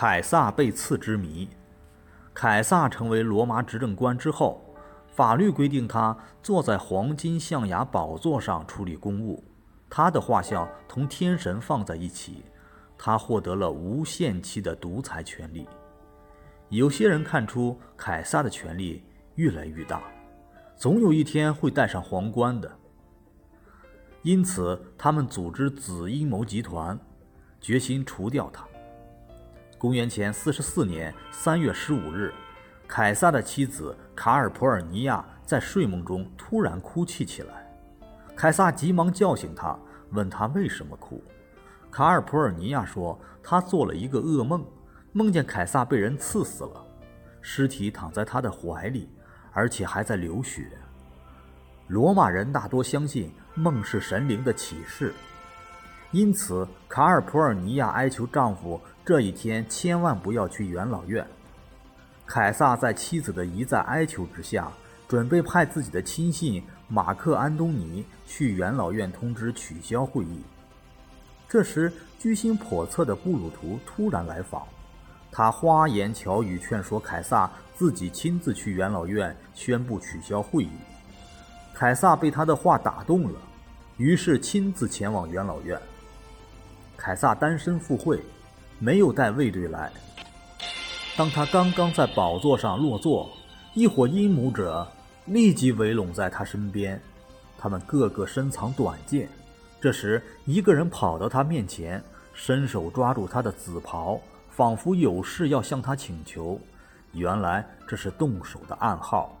凯撒被刺之谜。凯撒成为罗马执政官之后，法律规定他坐在黄金象牙宝座上处理公务，他的画像同天神放在一起，他获得了无限期的独裁权利。有些人看出凯撒的权力越来越大，总有一天会戴上皇冠的，因此他们组织子阴谋集团，决心除掉他。公元前四十四年三月十五日，凯撒的妻子卡尔普尔尼亚在睡梦中突然哭泣起来。凯撒急忙叫醒她，问她为什么哭。卡尔普尔尼亚说，她做了一个噩梦，梦见凯撒被人刺死了，尸体躺在他的怀里，而且还在流血。罗马人大多相信梦是神灵的启示，因此卡尔普尔尼亚哀求丈夫。这一天千万不要去元老院。凯撒在妻子的一再哀求之下，准备派自己的亲信马克安东尼去元老院通知取消会议。这时，居心叵测的布鲁图突然来访，他花言巧语劝说凯撒自己亲自去元老院宣布取消会议。凯撒被他的话打动了，于是亲自前往元老院。凯撒单身赴会。没有带卫队来。当他刚刚在宝座上落座，一伙阴谋者立即围拢在他身边，他们个个身藏短剑。这时，一个人跑到他面前，伸手抓住他的紫袍，仿佛有事要向他请求。原来这是动手的暗号。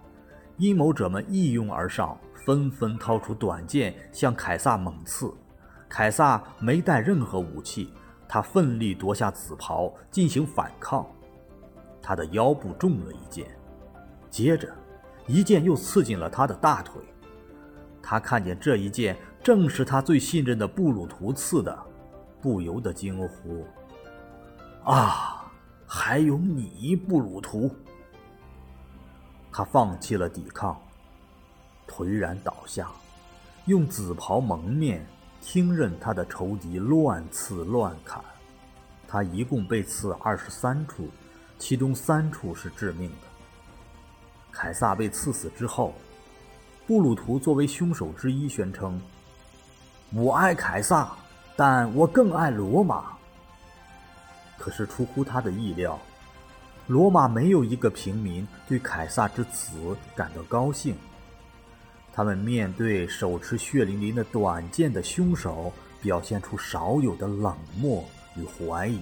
阴谋者们一拥而上，纷纷掏出短剑向凯撒猛刺。凯撒没带任何武器。他奋力夺下紫袍，进行反抗。他的腰部中了一箭，接着，一箭又刺进了他的大腿。他看见这一箭正是他最信任的布鲁图刺的，不由得惊呼：“啊，还有你，布鲁图！”他放弃了抵抗，颓然倒下，用紫袍蒙面。听任他的仇敌乱刺乱砍，他一共被刺二十三处，其中三处是致命的。凯撒被刺死之后，布鲁图作为凶手之一宣称：“我爱凯撒，但我更爱罗马。”可是出乎他的意料，罗马没有一个平民对凯撒之死感到高兴。他们面对手持血淋淋的短剑的凶手，表现出少有的冷漠与怀疑。